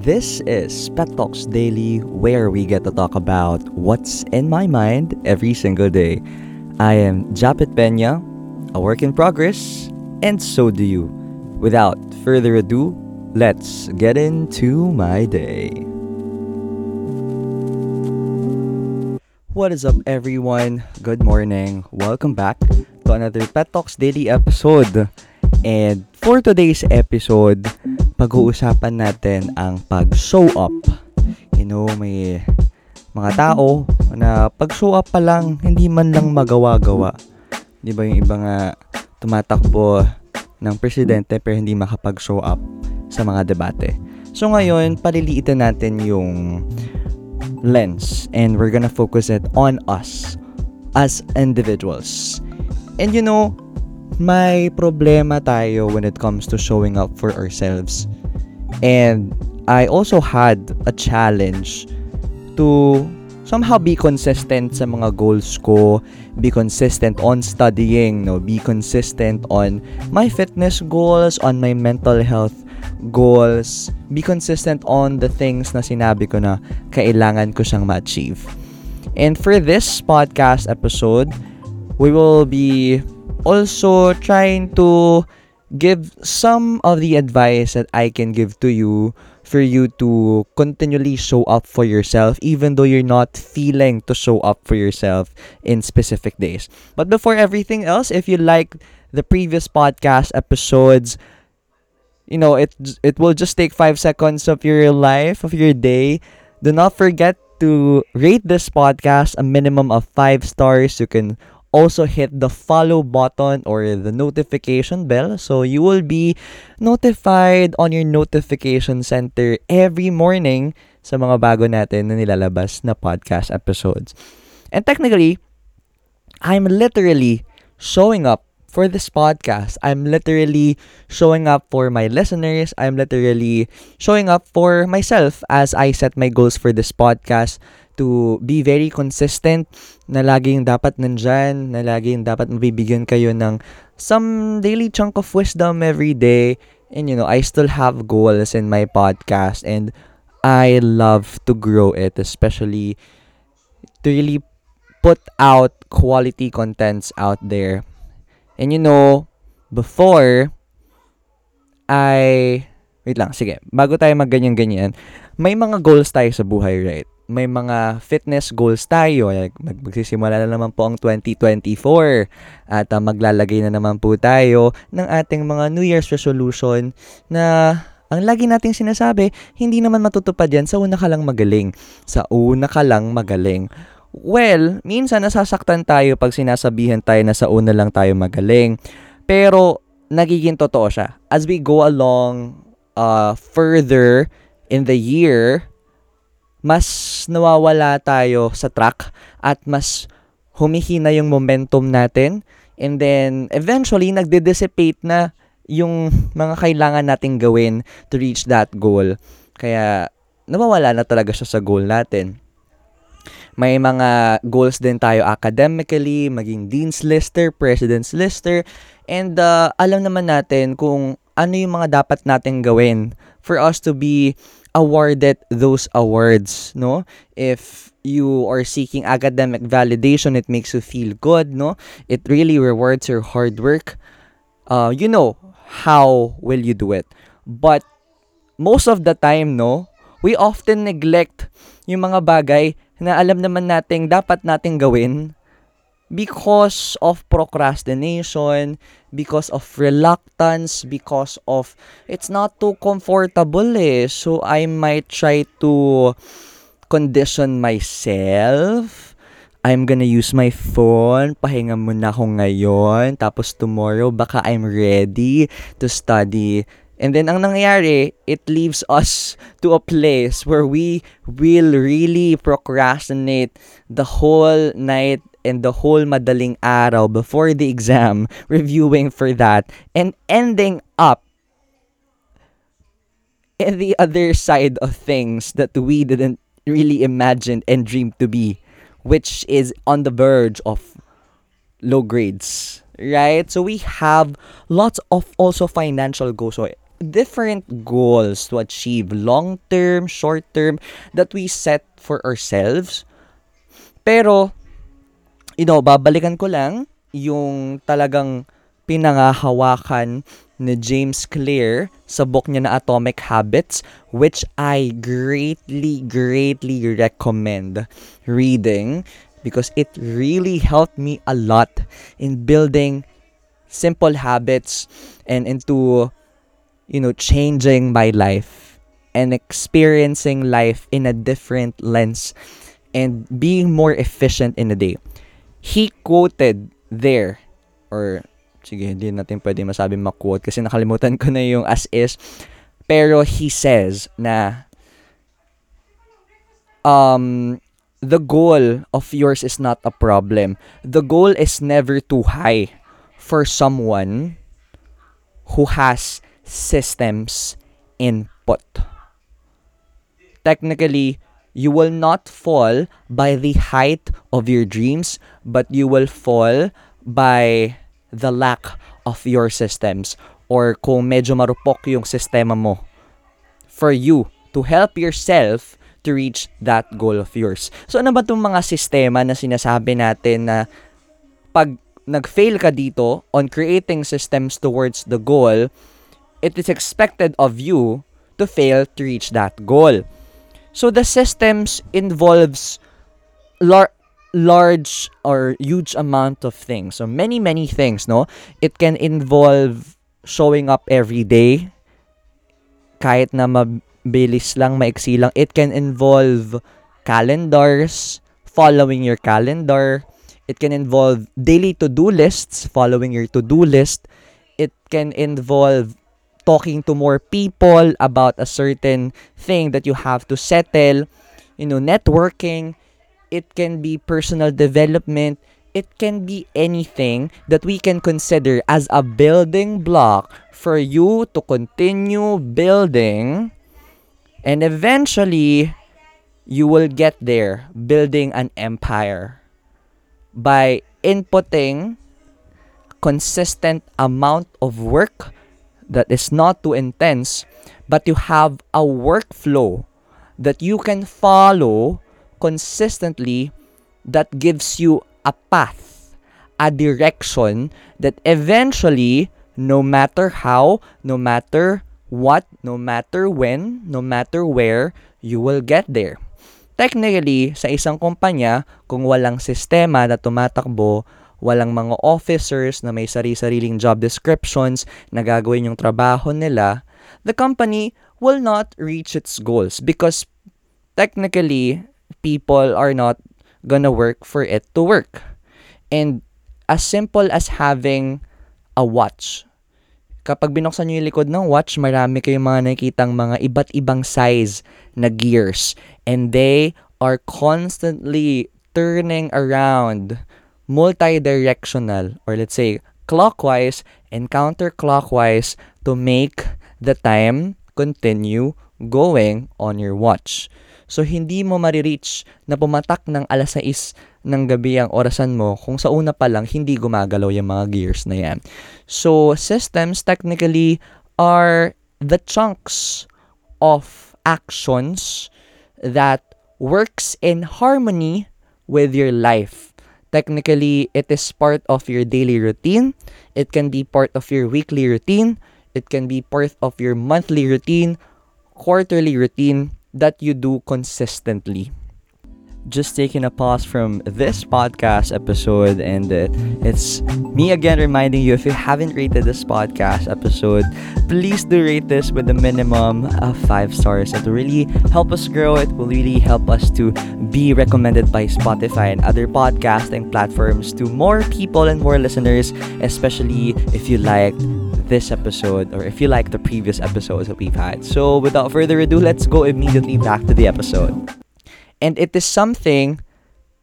This is Pet Talks Daily, where we get to talk about what's in my mind every single day. I am Japit Pena, a work in progress, and so do you. Without further ado, let's get into my day. What is up, everyone? Good morning. Welcome back to another Pet Talks Daily episode. And for today's episode, pag-uusapan natin ang pag-show up. You know, may mga tao na pag-show up pa lang, hindi man lang magawa-gawa. Di ba yung iba nga tumatakbo ng presidente pero hindi makapag-show up sa mga debate. So ngayon, paliliitan natin yung lens and we're gonna focus it on us as individuals. And you know, may problema tayo when it comes to showing up for ourselves. And I also had a challenge to somehow be consistent sa mga goals ko, be consistent on studying, no, be consistent on my fitness goals, on my mental health goals, be consistent on the things na sinabi ko na kailangan ko siyang ma-achieve. And for this podcast episode, we will be also trying to give some of the advice that I can give to you for you to continually show up for yourself even though you're not feeling to show up for yourself in specific days. But before everything else, if you like the previous podcast episodes, you know, it it will just take 5 seconds of your life, of your day. Do not forget to rate this podcast a minimum of 5 stars. You can also hit the follow button or the notification bell so you will be notified on your notification center every morning sa mga bago natin na nilalabas na podcast episodes. And technically, I'm literally showing up for this podcast. I'm literally showing up for my listeners. I'm literally showing up for myself as I set my goals for this podcast to be very consistent na laging dapat nandyan, na laging dapat mabibigyan kayo ng some daily chunk of wisdom every day. And you know, I still have goals in my podcast and I love to grow it, especially to really put out quality contents out there And you know, before, I... Wait lang, sige. Bago tayo magganyan-ganyan, may mga goals tayo sa buhay, right? May mga fitness goals tayo. Like, magsisimula na naman po ang 2024. At uh, maglalagay na naman po tayo ng ating mga New Year's resolution na ang lagi nating sinasabi, hindi naman matutupad yan sa una ka lang magaling. Sa una ka lang magaling. Well, minsan nasasaktan tayo pag sinasabihan tayo na sa una lang tayo magaling. Pero nagiging totoo siya. As we go along uh, further in the year, mas nawawala tayo sa track at mas humihina yung momentum natin. And then, eventually, nagde-dissipate na yung mga kailangan nating gawin to reach that goal. Kaya, nawawala na talaga siya sa goal natin. May mga goals din tayo academically, maging dean's lister, president's lister, and uh, alam naman natin kung ano yung mga dapat natin gawin for us to be awarded those awards, no? If you are seeking academic validation, it makes you feel good, no? It really rewards your hard work. Uh, you know how will you do it. But most of the time, no, we often neglect yung mga bagay na alam naman nating dapat nating gawin because of procrastination, because of reluctance, because of it's not too comfortable eh. So I might try to condition myself. I'm gonna use my phone. Pahinga muna ako ngayon. Tapos tomorrow, baka I'm ready to study And then, ang nangyayari, it leaves us to a place where we will really procrastinate the whole night and the whole madaling araw before the exam, reviewing for that, and ending up in the other side of things that we didn't really imagine and dream to be, which is on the verge of low grades, right? So we have lots of also financial goals. So different goals to achieve long term, short term that we set for ourselves. Pero you know, babalikan ko lang yung talagang pinangahawakan ni James Clear sa book niya na Atomic Habits which I greatly greatly recommend reading because it really helped me a lot in building simple habits and into you know changing my life and experiencing life in a different lens and being more efficient in a day. He quoted there or sige, hindi natin pwede masabi ma-quote kasi nakalimutan ko na yung as is. Pero he says na um, the goal of yours is not a problem. The goal is never too high for someone who has systems input. Technically, you will not fall by the height of your dreams, but you will fall by the lack of your systems or kung medyo marupok yung sistema mo for you to help yourself to reach that goal of yours. So ano ba itong mga sistema na sinasabi natin na pag nag-fail ka dito on creating systems towards the goal, it is expected of you to fail to reach that goal. So the systems involves lar- large or huge amount of things. So many, many things, no? It can involve showing up every day. Kahit na mabilis lang, maiksi lang. It can involve calendars, following your calendar. It can involve daily to-do lists, following your to-do list. It can involve talking to more people about a certain thing that you have to settle. You know, networking it can be personal development, it can be anything that we can consider as a building block for you to continue building and eventually you will get there building an empire by inputting consistent amount of work that is not too intense but you have a workflow that you can follow consistently that gives you a path, a direction that eventually, no matter how, no matter what, no matter when, no matter where, you will get there. Technically, sa isang kumpanya, kung walang sistema na tumatakbo, walang mga officers na may sari-sariling job descriptions na gagawin yung trabaho nila, the company will not reach its goals because technically, people are not gonna work for it to work. And as simple as having a watch. Kapag binuksan nyo yung likod ng watch, marami kayong mga nakikitang mga iba't ibang size na gears. And they are constantly turning around multi-directional or let's say clockwise and counterclockwise to make the time continue going on your watch. So, hindi mo marireach na pumatak ng alas 6 ng gabi ang orasan mo kung sa una pa lang hindi gumagalaw yung mga gears na yan. So, systems technically are the chunks of actions that works in harmony with your life. Technically, it is part of your daily routine. It can be part of your weekly routine. It can be part of your monthly routine, quarterly routine, that you do consistently. Just taking a pause from this podcast episode, and uh, it's me again reminding you if you haven't rated this podcast episode, please do rate this with a minimum of five stars. It will really help us grow. It will really help us to be recommended by Spotify and other podcasting platforms to more people and more listeners, especially if you liked this episode or if you like the previous episodes that we've had. So, without further ado, let's go immediately back to the episode. And it is something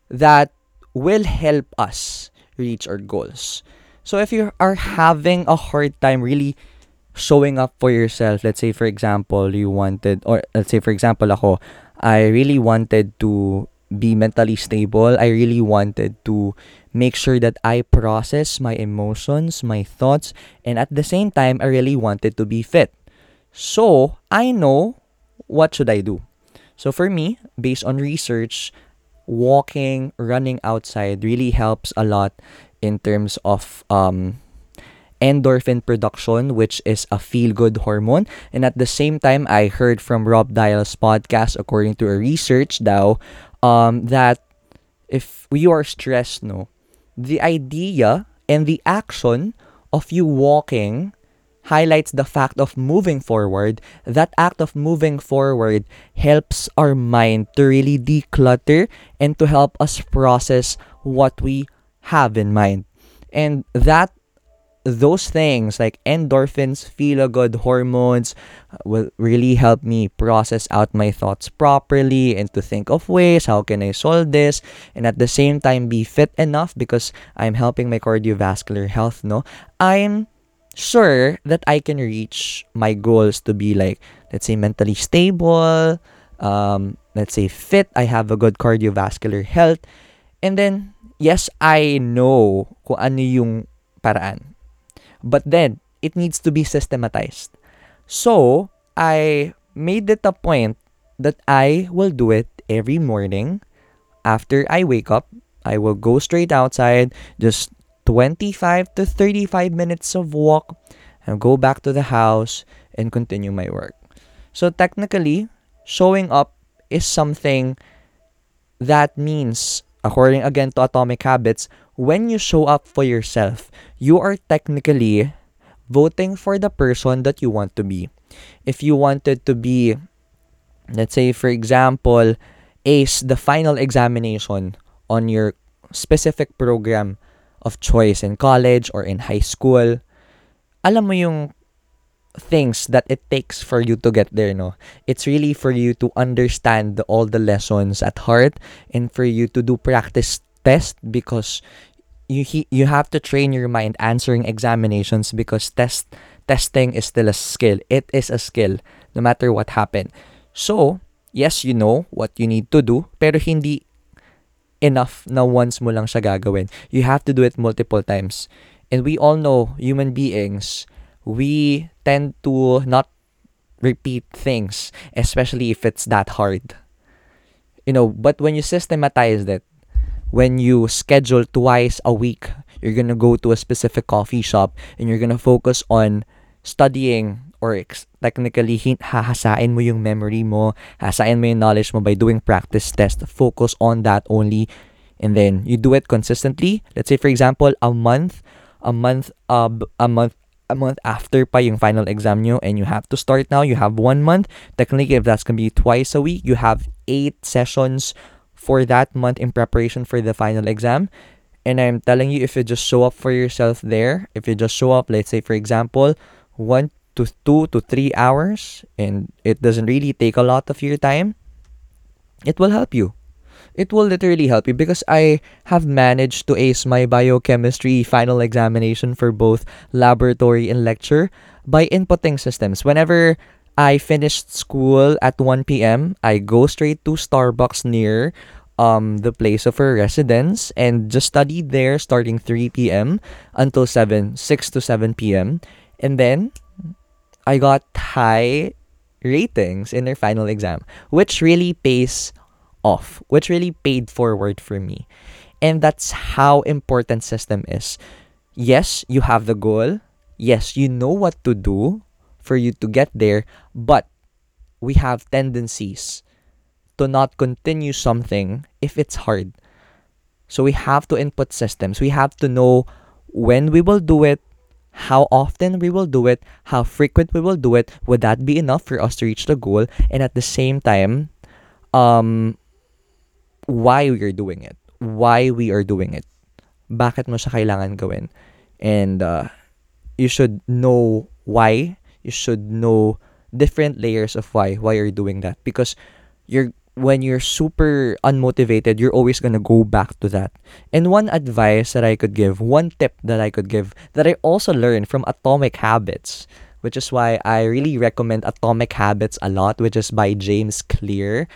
that will help us reach our goals. So, if you are having a hard time really showing up for yourself, let's say, for example, you wanted, or let's say, for example, ako, I really wanted to be mentally stable. I really wanted to make sure that I process my emotions, my thoughts, and at the same time, I really wanted to be fit. So, I know what should I do. So for me, based on research, walking, running outside really helps a lot in terms of um, endorphin production, which is a feel good hormone. And at the same time, I heard from Rob Dial's podcast, according to a research now, um, that if you are stressed, no, the idea and the action of you walking highlights the fact of moving forward. That act of moving forward helps our mind to really declutter and to help us process what we have in mind. And that those things like endorphins, feel good hormones will really help me process out my thoughts properly and to think of ways how can I solve this and at the same time be fit enough because I'm helping my cardiovascular health, no? I'm sure that I can reach my goals to be like, let's say, mentally stable, um, let's say, fit, I have a good cardiovascular health. And then, yes, I know kung ano yung paraan. But then, it needs to be systematized. So, I made it a point that I will do it every morning after I wake up. I will go straight outside, just 25 to 35 minutes of walk and go back to the house and continue my work. So technically, showing up is something that means, according again to Atomic Habits, when you show up for yourself, you are technically voting for the person that you want to be. If you wanted to be, let's say, for example, ace the final examination on your specific program of choice in college or in high school, alam mo yung things that it takes for you to get there, no? It's really for you to understand all the lessons at heart and for you to do practice test because you he, you have to train your mind answering examinations because test testing is still a skill. It is a skill no matter what happened. So, yes, you know what you need to do, pero hindi enough na once mo lang siya gagawin. You have to do it multiple times. And we all know, human beings, we tend to not repeat things, especially if it's that hard. You know, but when you systematize it, when you schedule twice a week, you're gonna go to a specific coffee shop and you're gonna focus on studying or technically hahasain mo yung memory mo, hasain mo yung knowledge mo by doing practice test. Focus on that only. And then you do it consistently. Let's say for example, a month, a month, uh, a month, a month after pa yung final exam nyo and you have to start now, you have one month. Technically, if that's gonna be twice a week, you have eight sessions for that month in preparation for the final exam. And I'm telling you, if you just show up for yourself there, if you just show up, let's say for example, one to two to three hours and it doesn't really take a lot of your time, it will help you. It will literally help you because I have managed to ace my biochemistry final examination for both laboratory and lecture by inputting systems. Whenever I finished school at 1 p.m., I go straight to Starbucks near um, the place of her residence and just study there starting 3 p.m. until 7, 6 to 7 p.m. And then I got high ratings in their final exam, which really pays off, which really paid forward for me. And that's how important system is. Yes, you have the goal. Yes, you know what to do for you to get there, but we have tendencies to not continue something if it's hard. So we have to input systems. We have to know when we will do it, how often we will do it, how frequent we will do it, would that be enough for us to reach the goal? And at the same time, um, why we are doing it. Why we are doing it. Bakit mo siya kailangan gawin? And uh, you should know why. You should know different layers of why why you're doing that because you're when you're super unmotivated, you're always gonna go back to that. And one advice that I could give, one tip that I could give, that I also learned from Atomic Habits, which is why I really recommend Atomic Habits a lot, which is by James Clear.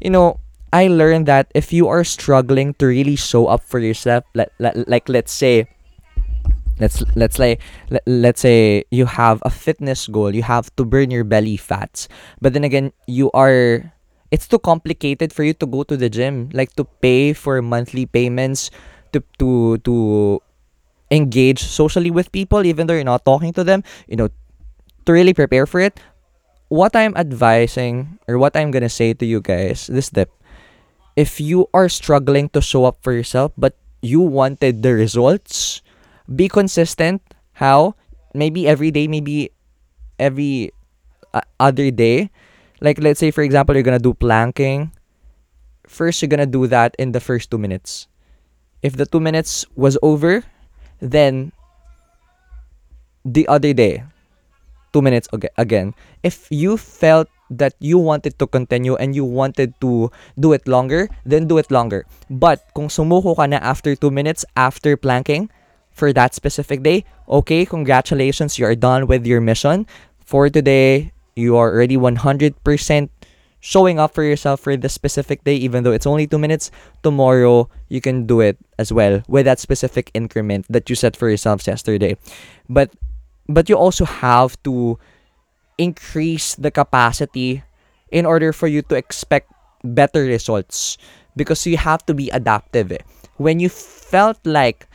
You know, I learned that if you are struggling to really show up for yourself, like, like, like let's say, let's let's say let, let's say you have a fitness goal you have to burn your belly fats but then again you are it's too complicated for you to go to the gym like to pay for monthly payments to to to engage socially with people even though you're not talking to them you know to really prepare for it. What i'm advising or what i'm gonna say to you guys this tip. If you are struggling to show up for yourself but you wanted the results be consistent. How? Maybe every day maybe every uh, other day like let's say for example you're gonna do planking. First you're gonna do that in the first two minutes. If the two minutes was over then the other day two minutes again. If you felt that you wanted to continue and you wanted to do it longer then do it longer. But kung sumuko ka na after two minutes after planking for that specific day, okay, congratulations, you are done with your mission. For today, you are already 100% showing up for yourself for the specific day, even though it's only two minutes. Tomorrow, you can do it as well with that specific increment that you set for yourselves yesterday. But but you also have to increase the capacity in order for you to expect better results because you have to be adaptive. Eh. When you felt like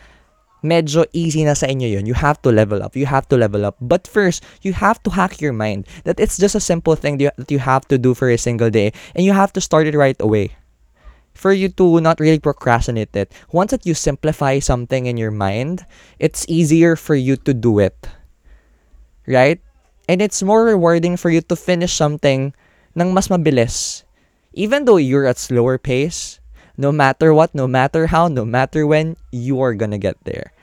medyo easy na sa inyo yun. You have to level up. You have to level up. But first, you have to hack your mind that it's just a simple thing that you have to do for a single day and you have to start it right away. For you to not really procrastinate it. Once that you simplify something in your mind, it's easier for you to do it. Right? And it's more rewarding for you to finish something nang mas mabilis. Even though you're at slower pace, no matter what, no matter how, no matter when, you are gonna get there.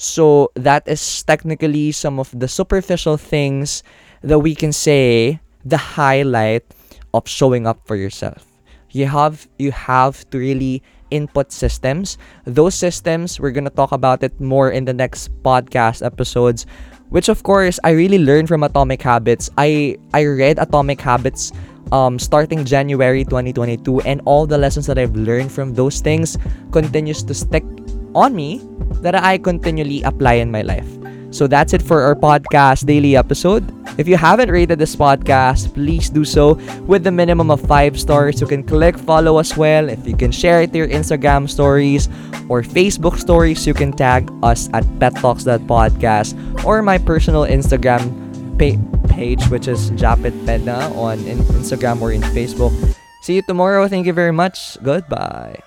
So that is technically some of the superficial things that we can say the highlight of showing up for yourself. You have you have to really input systems. Those systems we're gonna talk about it more in the next podcast episodes. Which of course I really learned from Atomic Habits. I I read Atomic Habits um, starting January 2022, and all the lessons that I've learned from those things continues to stick on me that I continually apply in my life. So that's it for our podcast daily episode. If you haven't rated this podcast, please do so with the minimum of five stars. You can click follow as well. If you can share it to your Instagram stories or Facebook stories, you can tag us at pettalks.podcast or my personal Instagram page page, which is Japit Pedna on Instagram or in Facebook. See you tomorrow. Thank you very much. Goodbye.